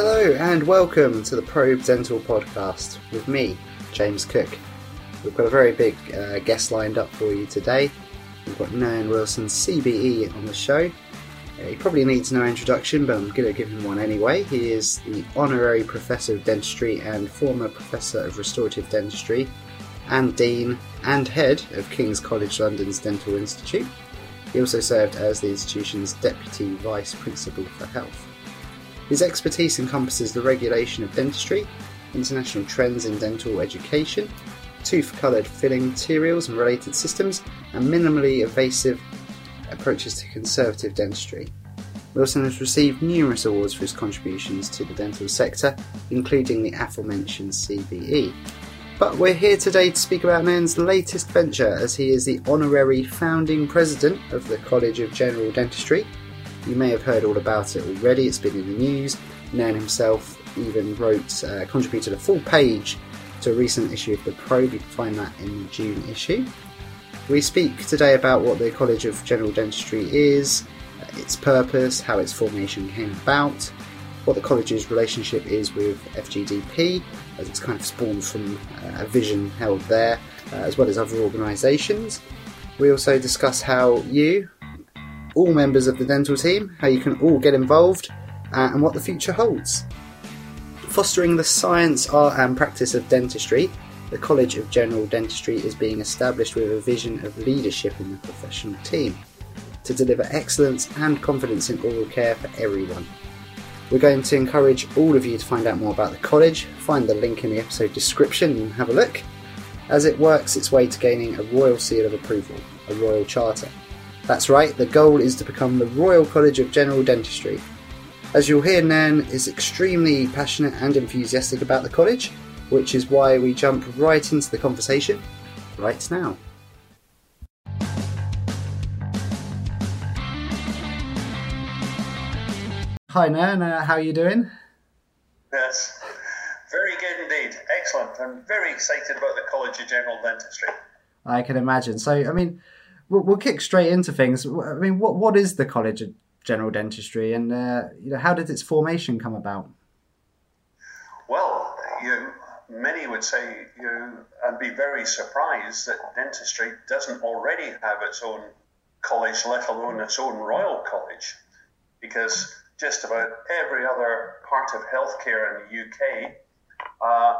Hello and welcome to the Probe Dental Podcast with me, James Cook. We've got a very big uh, guest lined up for you today. We've got Nairn Wilson, CBE, on the show. Uh, he probably needs no introduction, but I'm going to give him one anyway. He is the Honorary Professor of Dentistry and former Professor of Restorative Dentistry, and Dean and Head of King's College London's Dental Institute. He also served as the institution's Deputy Vice Principal for Health. His expertise encompasses the regulation of dentistry, international trends in dental education, tooth coloured filling materials and related systems, and minimally invasive approaches to conservative dentistry. Wilson has received numerous awards for his contributions to the dental sector, including the aforementioned CBE. But we're here today to speak about Nairn's latest venture, as he is the honorary founding president of the College of General Dentistry. You may have heard all about it already, it's been in the news. Nairn himself even wrote, uh, contributed a full page to a recent issue of the Probe. You can find that in the June issue. We speak today about what the College of General Dentistry is, its purpose, how its formation came about, what the college's relationship is with FGDP, as it's kind of spawned from uh, a vision held there, uh, as well as other organisations. We also discuss how you, all members of the dental team, how you can all get involved, uh, and what the future holds. Fostering the science, art, and practice of dentistry, the College of General Dentistry is being established with a vision of leadership in the professional team to deliver excellence and confidence in oral care for everyone. We're going to encourage all of you to find out more about the college. Find the link in the episode description and have a look, as it works its way to gaining a Royal Seal of Approval, a Royal Charter. That's right, the goal is to become the Royal College of General Dentistry. As you'll hear, Nairn is extremely passionate and enthusiastic about the college, which is why we jump right into the conversation right now. Hi, Nairn. Uh, how are you doing? Yes, very good indeed. Excellent. I'm very excited about the College of General Dentistry. I can imagine. So, I mean, we'll, we'll kick straight into things. I mean, what what is the College of General Dentistry, and uh, you know, how did its formation come about? Well, you many would say you and be very surprised that dentistry doesn't already have its own college, let alone its own Royal College, because just about every other part of healthcare in the UK, uh,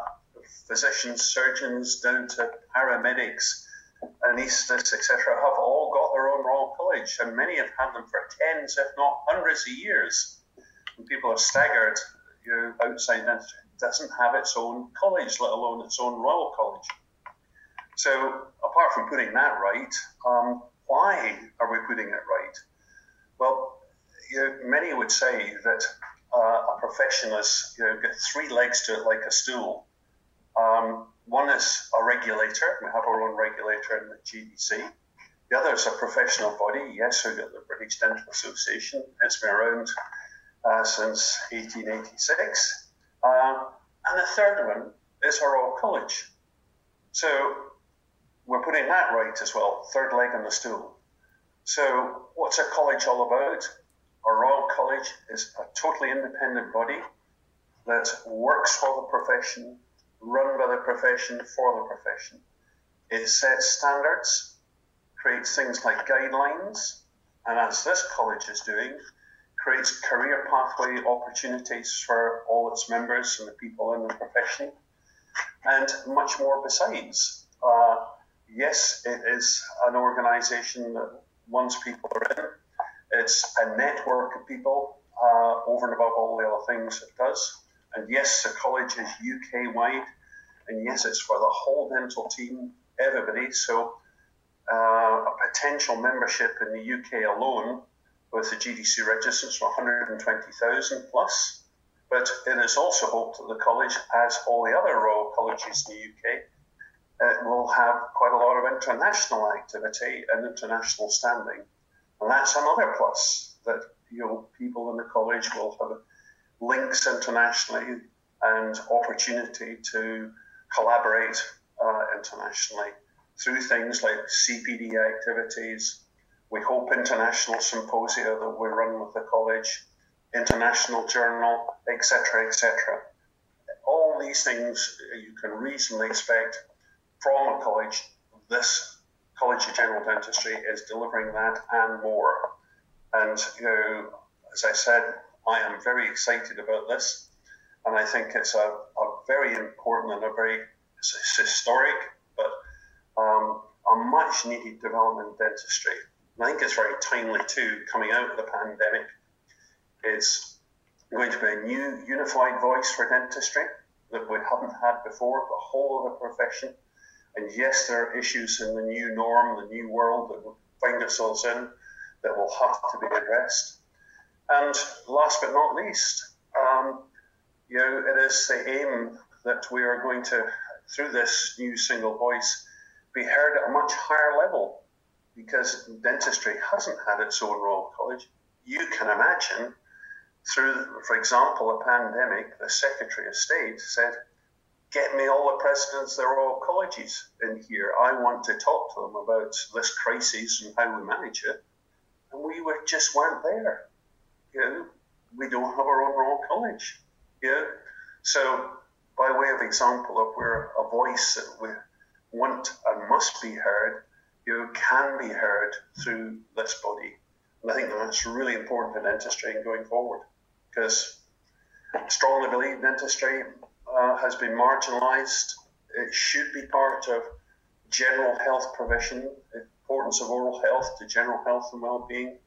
physicians, surgeons, down to paramedics, anaesthetists, etc., have all got their own Royal College, and many have had them for tens, if not hundreds of years. And people are staggered, you know, outside doesn't have its own college, let alone its own Royal College. So, apart from putting that right, um, why are we putting it right? Well, you know, many would say that uh, a profession has you know, got three legs to it like a stool. Um, one is a regulator. We have our own regulator in the GDC. The other is a professional body. Yes, we've got the British Dental Association. It's been around uh, since 1886. Um, and the third one is our Royal College. So we're putting that right as well, third leg on the stool. So what's a college all about? Our Royal College is a totally independent body that works for the profession, run by the profession, for the profession. It sets standards, creates things like guidelines, and as this college is doing, creates career pathway opportunities for all its members and the people in the profession, and much more besides. Uh, yes, it is an organisation that once people are in, it's a network of people uh, over and above all the other things it does. And yes, the college is UK wide, and yes, it's for the whole dental team, everybody. So uh, a potential membership in the UK alone with the GDC registers for 120,000 plus. But it is also hoped that the college, as all the other Royal Colleges in the UK, uh, will have quite a lot of international activity and international standing. And that's another plus that you know people in the college will have links internationally and opportunity to collaborate uh, internationally through things like CPD activities. We hope international symposia that we run with the college, international journal, etc., etc. All these things you can reasonably expect from a college. This College of General Dentistry is delivering that and more. And you know, as I said, I am very excited about this, and I think it's a, a very important and a very historic, but um, a much needed development in dentistry. And I think it's very timely too, coming out of the pandemic. It's going to be a new unified voice for dentistry that we haven't had before, the whole of the profession. And yes, there are issues in the new norm, the new world that we find ourselves in that will have to be addressed. And last but not least, um, you know, it is the aim that we are going to, through this new single voice, be heard at a much higher level because dentistry hasn't had its own Royal College. You can imagine through, for example, a pandemic, the Secretary of State said, get me all the presidents of the Royal Colleges in here. I want to talk to them about this crisis and how we manage it. And we were, just weren't there. Know, we don't have our own Royal College. Know? So, by way of example of where a voice that we want and must be heard, you can be heard through this body. And I think that's really important for dentistry going forward because I strongly believe dentistry uh, has been marginalised. It should be part of general health provision, importance of oral health to general health and well-being,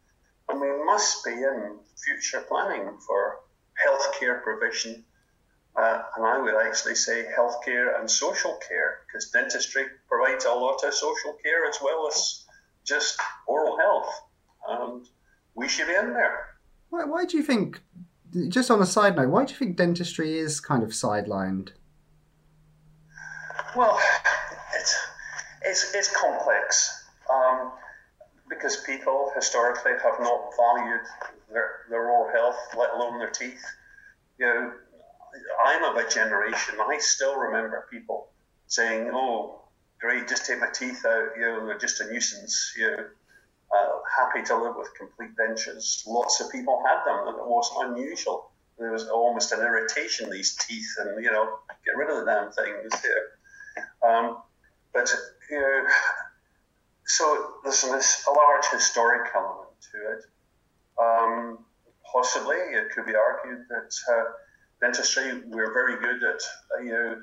and we must be in future planning for healthcare provision. Uh, and I would actually say healthcare and social care, because dentistry provides a lot of social care as well as just oral health, and we should be in there. Why, why do you think just on a side note, why do you think dentistry is kind of sidelined? Well, it's it's, it's complex um, because people historically have not valued their, their oral health, let alone their teeth. You know, I'm of a generation. I still remember people saying, "Oh, great, just take my teeth out. You know, they're just a nuisance." You know, uh, happy to live with complete dentures. Lots of people had them, and it was unusual. There was almost an irritation these teeth, and you know, get rid of the damn things. Um, but you know, so there's a large historic element to it. Um, possibly, it could be argued that uh, dentistry we're very good at uh, you know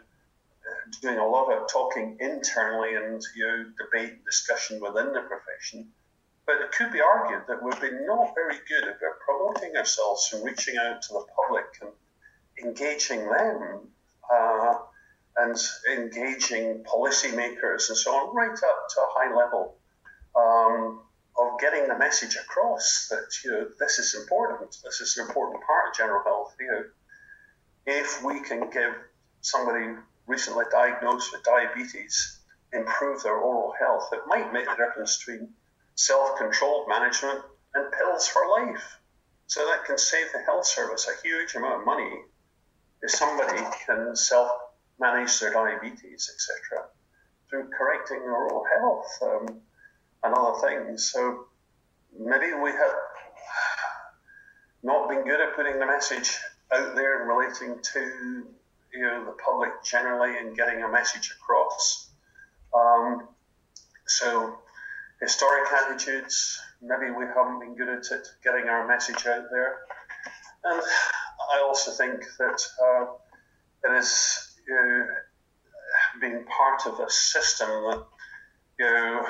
doing a lot of talking internally and you know debate discussion within the profession but it could be argued that we've been not very good at promoting ourselves and reaching out to the public and engaging them uh, and engaging policymakers and so on, right up to a high level um, of getting the message across that you know this is important. This is an important part of general health. You know, if we can give somebody recently diagnosed with diabetes improve their oral health, it might make the difference between self controlled management, and pills for life. So that can save the health service a huge amount of money if somebody can self manage their diabetes, etc., through correcting their oral health um, and other things. So maybe we have not been good at putting the message out there and relating to you know the public generally and getting a message across. Um, so historic attitudes. Maybe we haven't been good at it, getting our message out there. And I also think that uh, it is know, being part of a system that you know,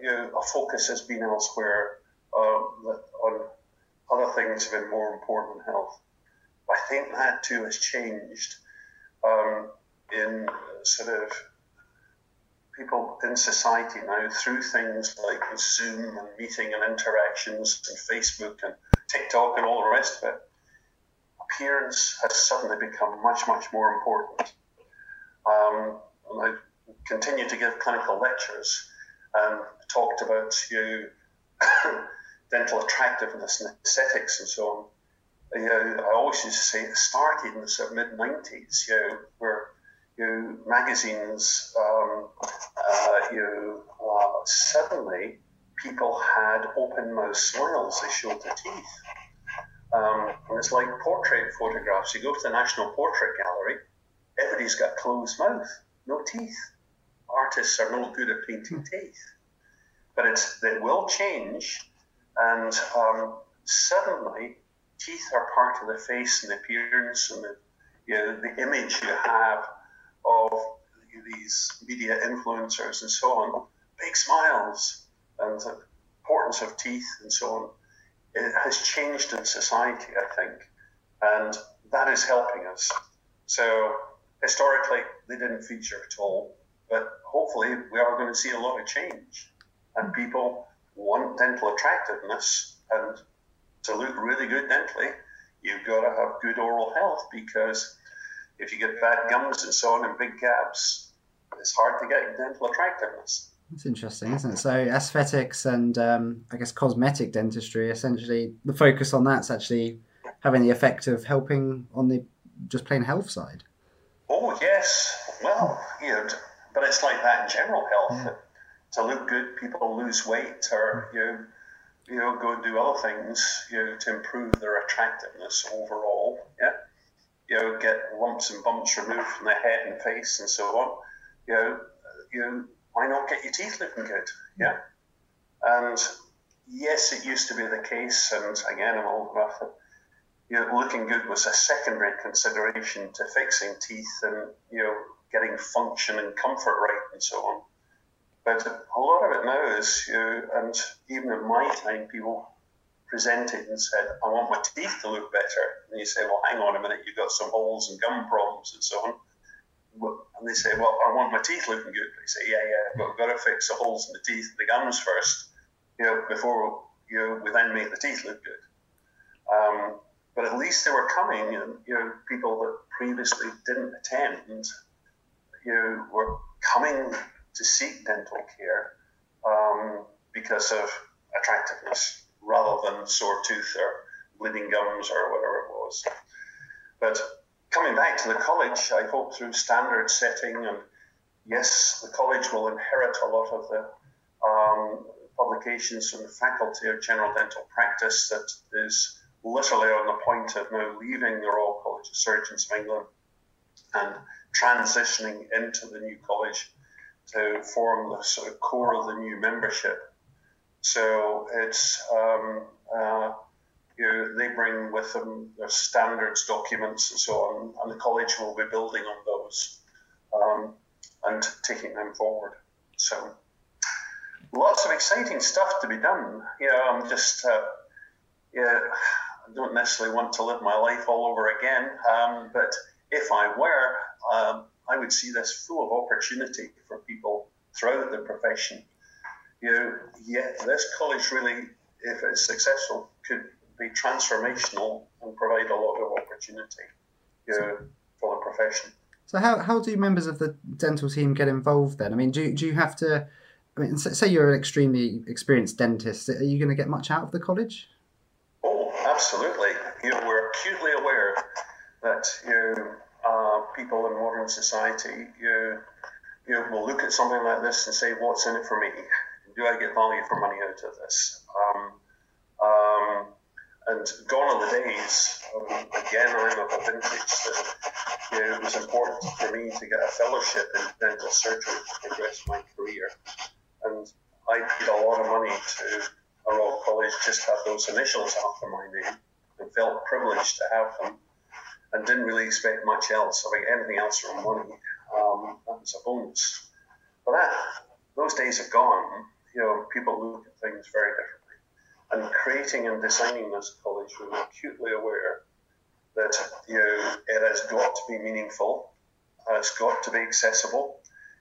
you know, a focus has been elsewhere uh, on other things have been more important than health. I think that too has changed um, in sort of people in society now through things like Zoom and meeting and interactions and Facebook and TikTok and all the rest of it, appearance has suddenly become much, much more important. Um, and I continue to give clinical lectures and talked about you dental attractiveness and aesthetics and so on. You know, I always used to say it started in the mid 90s, you know, where you know, magazines, um, uh, you know, uh, suddenly people had open mouth smiles. They showed their teeth. Um, it's like portrait photographs. You go to the National Portrait Gallery, everybody's got closed mouth, no teeth. Artists are no good at painting teeth. But it's, it will change, and um, suddenly teeth are part of the face and the appearance and the, you know, the image you have of these media influencers and so on. Big smiles and the importance of teeth and so on. It has changed in society, I think, and that is helping us. So historically, they didn't feature at all, but hopefully, we are going to see a lot of change, and people want dental attractiveness and to look really good dentally, you've got to have good oral health because if you get bad gums and so on and big gaps, it's hard to get dental attractiveness. That's interesting, isn't it? So aesthetics and um, I guess cosmetic dentistry, essentially, the focus on that's actually having the effect of helping on the just plain health side. Oh yes, well, you know, but it's like that in general health. Yeah. To look good, people lose weight, or hmm. you know, you know, go and do other things, you know, to improve their attractiveness overall. Yeah, you know, get lumps and bumps removed from the head and face and so on. You know, you know, why not get your teeth looking good? Yeah, hmm. and yes, it used to be the case, and again, I'm old enough. You know, looking good was a secondary consideration to fixing teeth and you know getting function and comfort right and so on. But a lot of it now is, you know, and even in my time, people presented and said, I want my teeth to look better. And you say, well, hang on a minute, you've got some holes and gum problems and so on. And they say, well, I want my teeth looking good. They say, yeah, yeah, but we've got to fix the holes in the teeth and the gums first, you know, before you know, we then make the teeth look good. Um, but at least they were coming, and you know, people that previously didn't attend, you know, were coming to seek dental care um, because of attractiveness rather than sore tooth or bleeding gums or whatever it was. But coming back to the college, I hope through standard setting, and yes, the college will inherit a lot of the um, publications from the Faculty of General Dental Practice that is literally on the point of now leaving the Royal College of Surgeons of England and transitioning into the new college to form the sort of core of the new membership. So it's um, uh, you know, they bring with them their standards documents and so on, and the college will be building on those um, and taking them forward. So lots of exciting stuff to be done. You know, I'm just uh, yeah, I don't necessarily want to live my life all over again, um, but if I were, um, I would see this full of opportunity for people throughout the profession. You know, yeah, this college really, if it's successful, could be transformational and provide a lot of opportunity you know, for the profession. So how, how do members of the dental team get involved then? I mean, do, do you have to, I mean, say you're an extremely experienced dentist, are you going to get much out of the college? Absolutely. You know, we're acutely aware that you know, uh, people in modern society, you, you will look at something like this and say, what's in it for me? Do I get value for money out of this? Um, um, and gone are the days, um, again, I'm of a vintage you know, it was important for me to get a fellowship in dental surgery to progress my career. And I paid a lot of money to a Royal College just to have those initials after my name and felt privileged to have them and didn't really expect much else. I mean, anything else from money, um, that was a bonus. But that, those days have gone. You know, people look at things very differently. And creating and designing this college, we were acutely aware that you know, it has got to be meaningful, it's got to be accessible,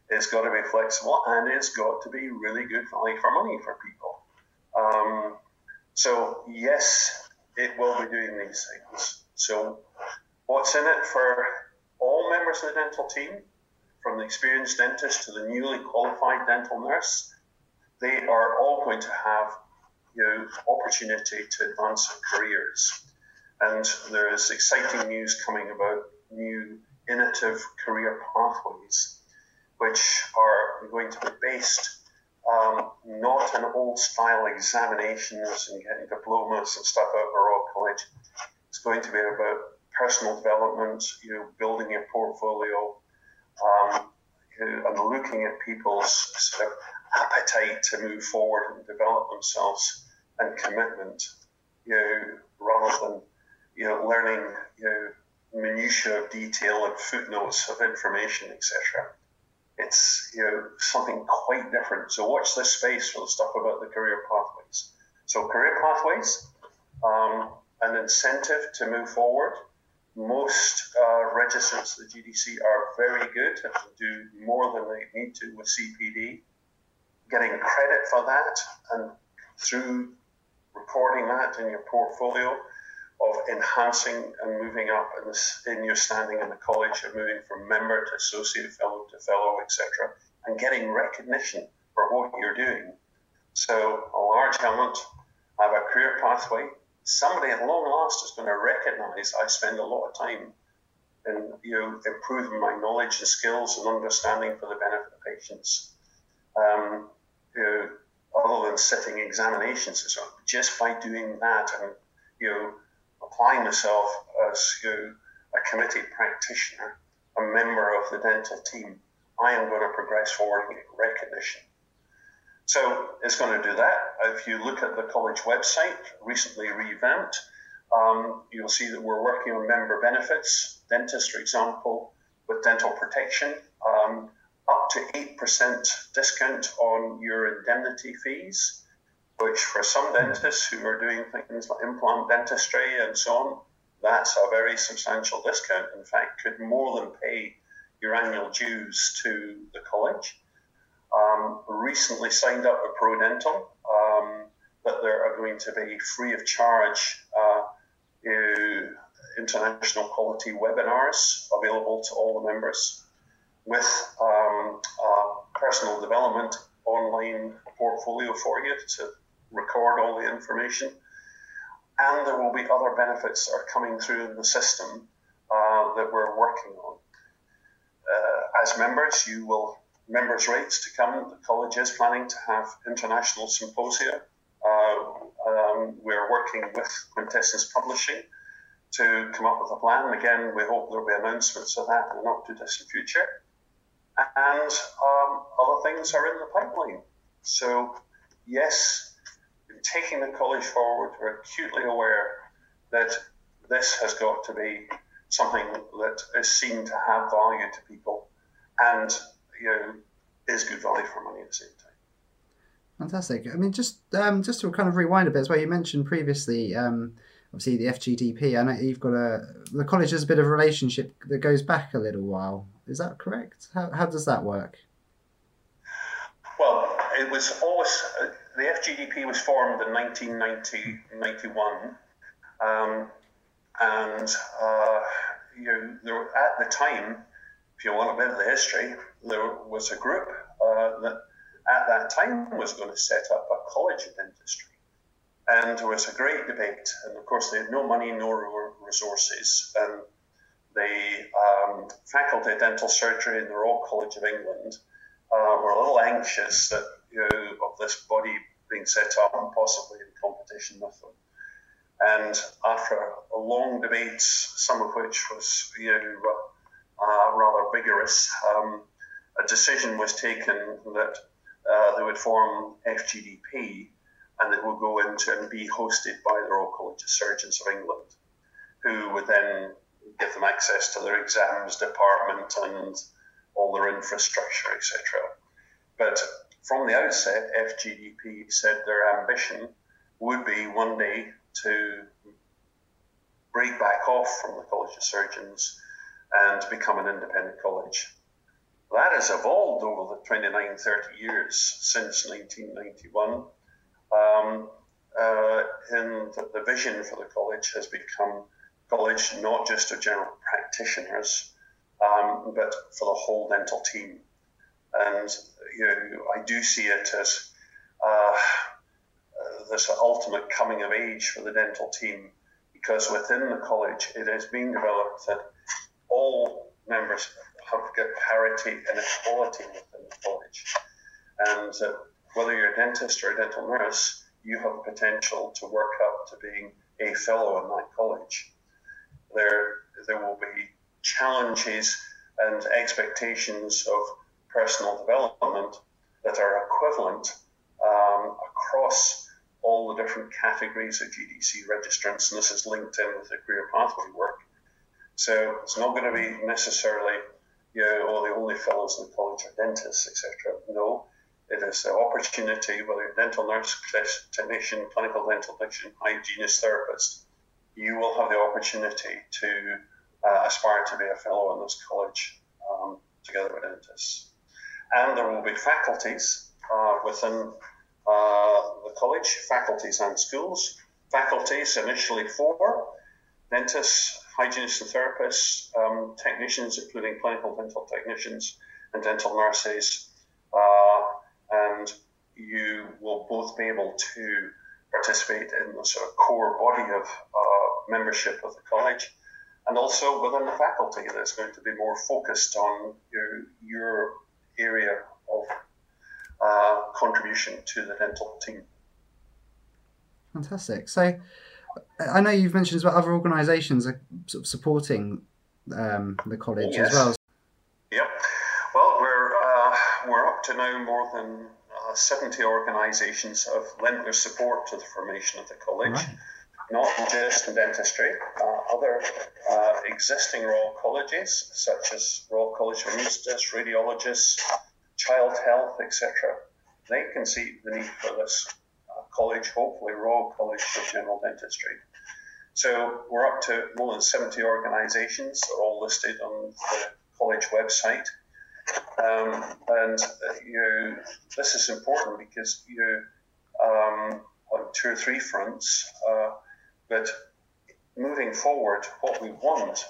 it's got to be flexible, and it's got to be really good value for money for people. Um, so yes, will be doing these things. So What's in it for all members of the dental team, from the experienced dentist to the newly qualified dental nurse? They are all going to have you know, opportunity to advance their careers. And there is exciting news coming about new innovative career pathways, which are going to be based um, not on old style examinations and getting diplomas and stuff out of going to be about personal development, you know, building your portfolio, um, and looking at people's sort of appetite to move forward and develop themselves and commitment, you know, rather than you know learning you know minutiae of detail and footnotes of information, etc. It's you know something quite different. So watch this space for the stuff about the career pathways. So career pathways, um, an incentive to move forward. Most uh, registrants of the GDC are very good and do more than they need to with CPD. Getting credit for that and through recording that in your portfolio of enhancing and moving up in, in your standing in the college and moving from member to associate fellow to fellow, etc., and getting recognition for what you're doing. So a large element of a career pathway. Somebody at long last is going to recognize I spend a lot of time in you know improving my knowledge and skills and understanding for the benefit of patients. Um, you know, other than sitting examinations and so on, just by doing that and you know applying myself as you know, a committee practitioner, a member of the dental team, I am going to progress forward and get recognition. So it's going to do that. If you look at the college website, recently revamped, um, you'll see that we're working on member benefits, dentists, for example, with dental protection, um, up to 8% discount on your indemnity fees which for some dentists who are doing things like implant dentistry and so on, that's a very substantial discount. In fact, could more than pay your annual dues to the college. Um, recently signed up with ProDental um, that there are going to be free of charge uh, international quality webinars available to all the members with um, personal development online portfolio for you to record all the information. And there will be other benefits that are coming through in the system uh, that we're working on. Uh, as members, you will members' rates to come. The college is planning to have international symposia. Uh, um, we're working with Quintessence Publishing to come up with a plan. Again, we hope there'll be announcements of that in the not too distant future. And um, other things are in the pipeline. So, yes, in taking the college forward, we're acutely aware that this has got to be something that is seen to have value to people and you know is good value for money at the same time. Fantastic. I mean, just um, just to kind of rewind a bit as well. You mentioned previously, um, obviously the FGDP. I know you've got a the college has a bit of a relationship that goes back a little while. Is that correct? How how does that work? Well, it was always uh, the FGDP was formed in 1991, um, and uh, you know, there, at the time, if you want a bit of the history, there was a group uh, that at that time was going to set up a college of dentistry. And there was a great debate, and of course, they had no money, no resources. And the um, Faculty of Dental Surgery in the Royal College of England uh, were a little anxious that you know, of this body being set up and possibly in competition with them. And after a long debate, some of which was you know, uh, rather vigorous, um, a decision was taken that uh, they would form FGDP and it would go into and be hosted by the Royal College of Surgeons of England, who would then give them access to their exams department and all their infrastructure, etc. But from the outset, FGDP said their ambition would be one day to break back off from the College of Surgeons and become an independent college. That has evolved over the 29, 30 years since 1991. Um, uh, and the, vision for the college has become college not just of general practitioners, um, but for the whole dental team. And you know, I do see it as uh, this ultimate coming of age for the dental team because within the college it is being developed that all members have parity and equality within the college. And uh, whether you're a dentist or a dental nurse, you have the potential to work up to being a fellow in that college. there there will be challenges and expectations of personal development that are equivalent um, across all the different categories of GDC registrants, and this is linked in with the career pathway work. So it's not going to be necessarily, you oh, the only fellows in the college are dentists, etc. No, it is the opportunity, whether you're dental nurse, technician, clinical dental technician, hygienist, therapist, you will have the opportunity to uh, aspire to be a fellow in this college um, together with dentists. And there will be faculties uh, within uh, the college, faculties and schools. Faculties initially four, dentists, hygienists and therapists, um, technicians, including clinical dental technicians and dental nurses, uh, and you will both be able to participate in the sort of core body of uh, membership of the college. And also within the faculty, that's going to be more focused on your, your area of uh, contribution to the dental team. Fantastic. So, I know you've mentioned as well other organisations are sort of supporting um, the college yes. as well. Yep. Well, we're uh, we're up to now more than uh, 70 organisations have lent their support to the formation of the college. Right. Not just in dentistry, uh, other uh, existing Royal Colleges, such as Royal College of Anaesthetists, Radiologists, Child Health, etc., they can see the need for this college, hopefully Royal College of General Dentistry. So we're up to more than 70 organisations, they're all listed on the college website. Um, and uh, you this is important because you um, on two or three fronts. Uh, but moving forward, what we want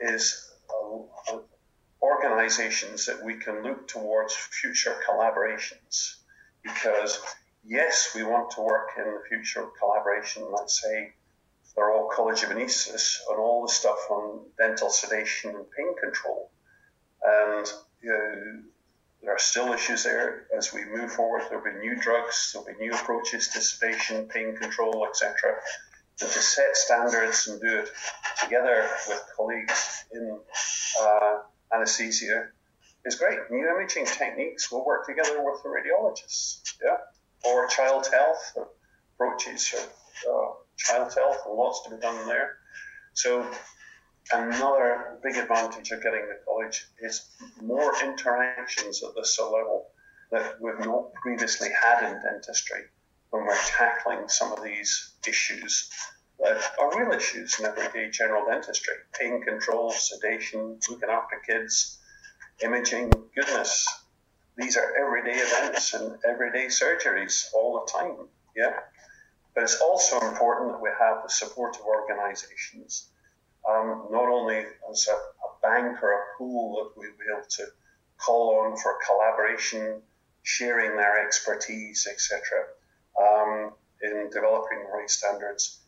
is uh, organizations that we can look towards future collaborations. Because yes, we want to work in the future collaboration. Let's say the Royal College of Anaesthetists on all the stuff on dental sedation and pain control. And you know, there are still issues there as we move forward. There'll be new drugs, there'll be new approaches to sedation, pain control, etc. And to set standards and do it together with colleagues in uh, anesthesia is great. New imaging techniques will work together with the radiologists, yeah, or child health approaches, uh, child health, lots to be done there. So Another big advantage of getting the college is more interactions at this level that we've not previously had in dentistry when we're tackling some of these issues that are real issues in everyday general dentistry pain control, sedation, looking after kids, imaging. Goodness, these are everyday events and everyday surgeries all the time. Yeah. But it's also important that we have the support of organizations um, not only as a, a, bank or a pool that we'll be able to call on for collaboration, sharing their expertise, etc., um, in developing right standards.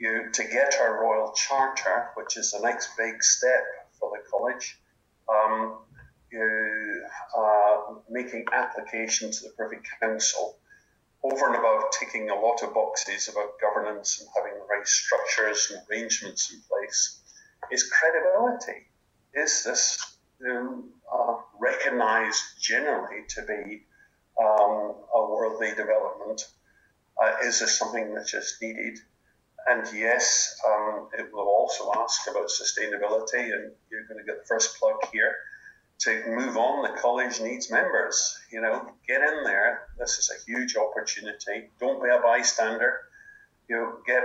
You, to get our Royal Charter, which is the next big step for the college, um, you, uh, making application to the Privy Council over and above ticking a lot of boxes about governance and having the right structures and arrangements in place is credibility. Is this uh, recognized generally to be um, a worthy development? Uh, is this something that's just needed? And yes, um, it will also ask about sustainability, and you're going to get the first plug here to move on, the college needs members. You know, get in there. This is a huge opportunity. Don't be a bystander. You know, get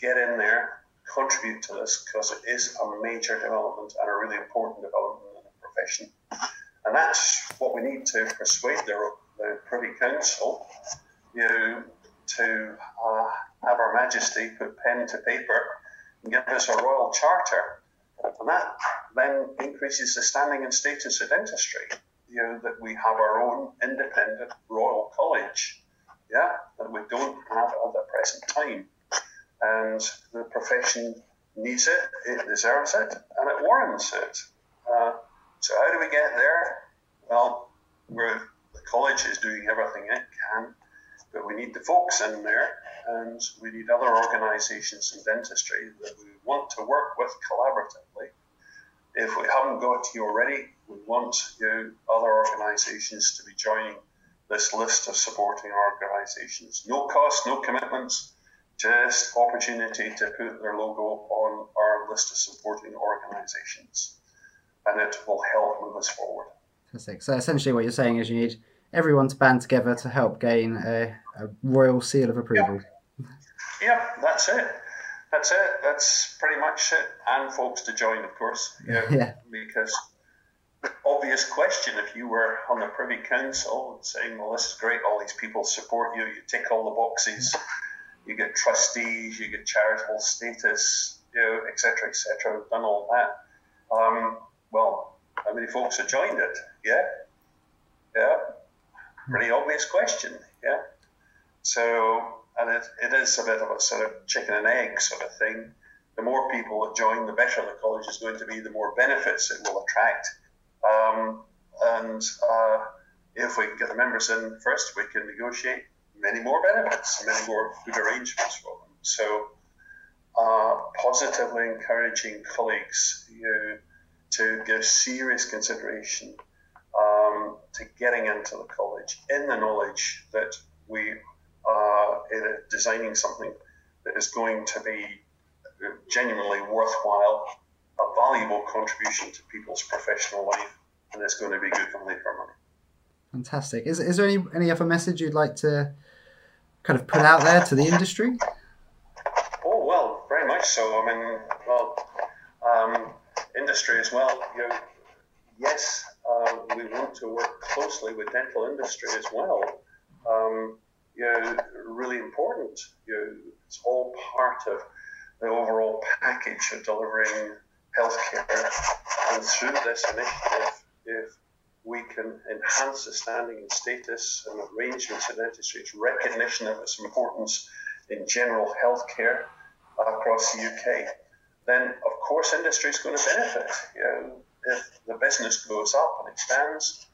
get in there, contribute to this because it is a major development and a really important development in the profession. And that's what we need to persuade the, the Privy Council, you know, to uh, have Her Majesty put pen to paper and give us a royal charter. And that then increases the standing and status of dentistry. You know, that we have our own independent royal college, yeah, that we don't have at the present time. And the profession needs it, it deserves it, and it warrants it. Uh, so how do we get there? Well, we're, the college is doing everything it can, but we need the folks in there and we need other organisations in dentistry that we want to work with collaboratively. If we haven't got you already, we want you other organisations to be joining this list of supporting organisations. No cost, no commitments, just opportunity to put their logo on our list of supporting organisations, and it will help move us forward. Fantastic. So essentially, what you're saying is you need everyone to band together to help gain a, a royal seal of approval. Yep. yep, that's it. That's it. That's pretty much it. And folks to join, of course. Yeah. yeah. Because obvious question if you were on the Privy Council and saying, well, this is great, all these people support you, you tick all the boxes, you get trustees, you get charitable status, you know, etc., etc., done all that. Um, well, how many folks have joined it? Yeah? Yeah? Pretty obvious question, yeah? So, and it, it is a bit of a sort of chicken and egg sort of thing. The more people that join, the better the college is going to be, the more benefits it will attract. Um, and uh, if we can get the members in first, we can negotiate many more benefits, many more good arrangements for them. So, uh, positively encouraging colleagues you know, to give serious consideration um, to getting into the college in the knowledge that we are designing something that is going to be genuinely worthwhile, a valuable contribution to people's professional life, and it's going to be good for money. Fantastic. Is, is there any, any other message you'd like to kind of put out there to the industry? Oh, well, very much so. I mean, well, um, industry as well. You know, yes, uh, we want to work closely with dental industry as well. Um, you know, really important. You know, it's all part of the overall package of delivering healthcare. And through this initiative, if we can enhance the standing and status and arrangements in dentistry's recognition of its importance in general healthcare across the UK, then of course industry is going to benefit. You know, if the business goes up and expands,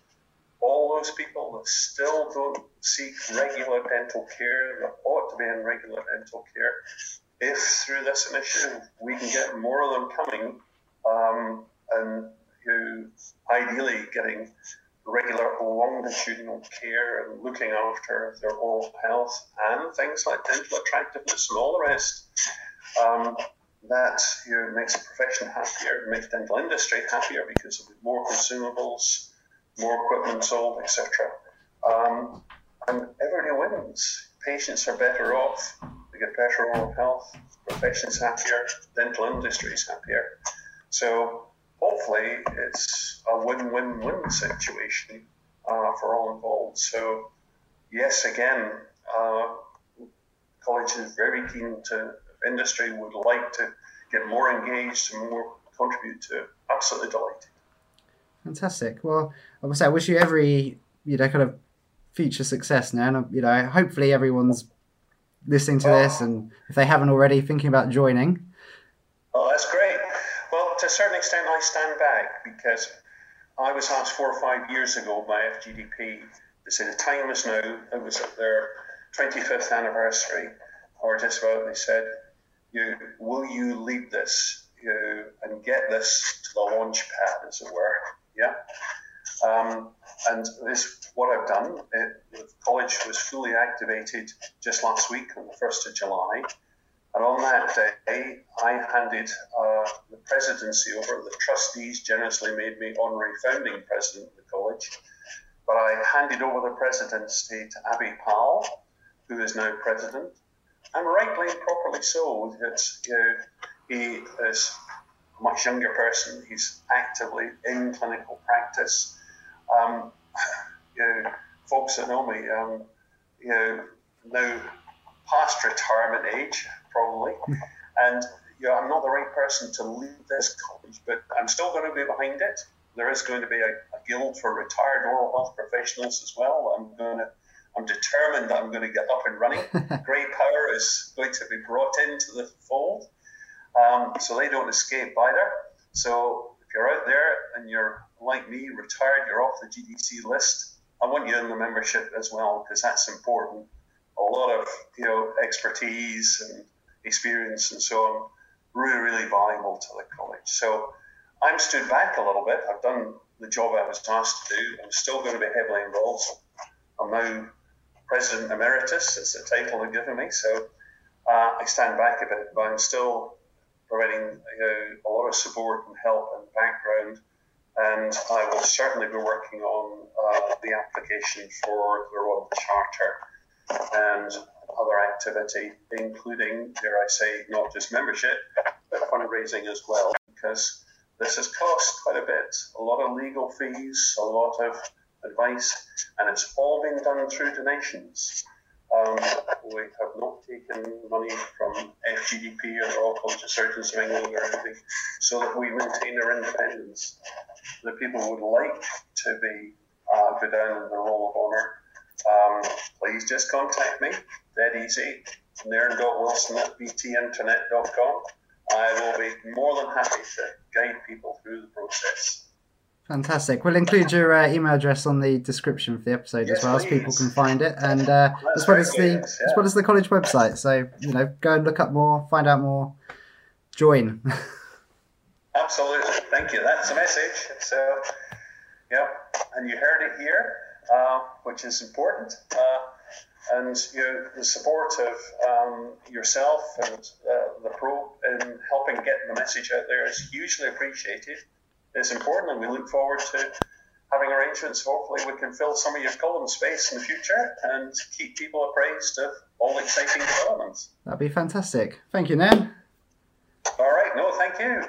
all those people that still don't seek regular dental care, that ought to be in regular dental care, if through this initiative we can get more of them coming um, and you ideally getting regular longitudinal care and looking after their oral health and things like dental attractiveness and all the rest, um, that you know, makes a profession happier, makes dental industry happier because of more consumables, more equipment sold, etc. Um, and everybody wins. Patients are better off, they get better oral health, professions happier, dental industry is happier. So hopefully it's a win-win-win situation uh, for all involved. So yes, again, uh, college is very keen to industry would like to get more engaged and more contribute to. Absolutely delighted. Fantastic. Well, I would say I wish you every you know kind of future success now, and uh, you know hopefully everyone's listening to oh. this, and if they haven't already, thinking about joining. Oh, that's great. Well, to a certain extent, I stand back because I was asked four or five years ago by FGDP to say the time is now. It was at their 25th anniversary, or just about. They said you will you lead this you and get this to the launch pad, as it were. Yeah. Um, and this, what I've done, it, the college was fully activated just last week on the 1st of July. And on that day, I handed uh, the presidency over. The trustees generously made me honorary founding president of the college. But I handed over the presidency to Abhi Pal, who is now president and rightly and properly so. It's, you know, he is a much younger person. He's actively in clinical practice. Um, you know, folks that know me, um, you know, now past retirement age, probably, and you know, I'm not the right person to lead this college, but I'm still going to be behind it. There is going to be a, a guild for retired oral health professionals as well. I'm going to I'm determined that I'm going to get up and running. Grey power is going to be brought into the fold, um, so they don't escape either. So if you're out there and you're like me, retired, you're off the GDC list. I want you in the membership as well because that's important. a lot of you know expertise and experience and so on, really really valuable to the college. So I'm stood back a little bit. I've done the job I was asked to do. I'm still going to be heavily involved. I'm now president emeritus. It's the title they've given me. So uh, I stand back a bit, but I'm still providing you know, a lot of support and help and background. And I will certainly be working on uh, the application for the Royal Charter and other activity, including, dare I say, not just membership, but fundraising as well, because this has cost quite a bit. A lot of legal fees, a lot of advice, and it's all been done through donations. Um, we have not taken money from FGDP or the Royal of Surgeons of England or anything, so that we maintain our independence. The people would like to be uh, go down in the Roll of Honour. Um, please just contact me. Dead easy. Nairn.wilson at btinternet.com. I will be more than happy to guide people through the process. Fantastic. We'll include your uh, email address on the description for the episode yes, as well, please. so people can find it, and uh, as well as the yes, yeah. as well as the college website. So you know, go and look up more, find out more, join. Absolutely. Thank you. That's the message. So, yeah, and you heard it here, uh, which is important. Uh, and you know, the support of um, yourself and uh, the pro in helping get the message out there is hugely appreciated. It's important, and we look forward to having arrangements. Hopefully, we can fill some of your column space in the future and keep people appraised of all exciting developments. That'd be fantastic. Thank you, Nairn. All right. No, thank you.